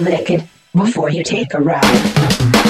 lick it before you take a ride.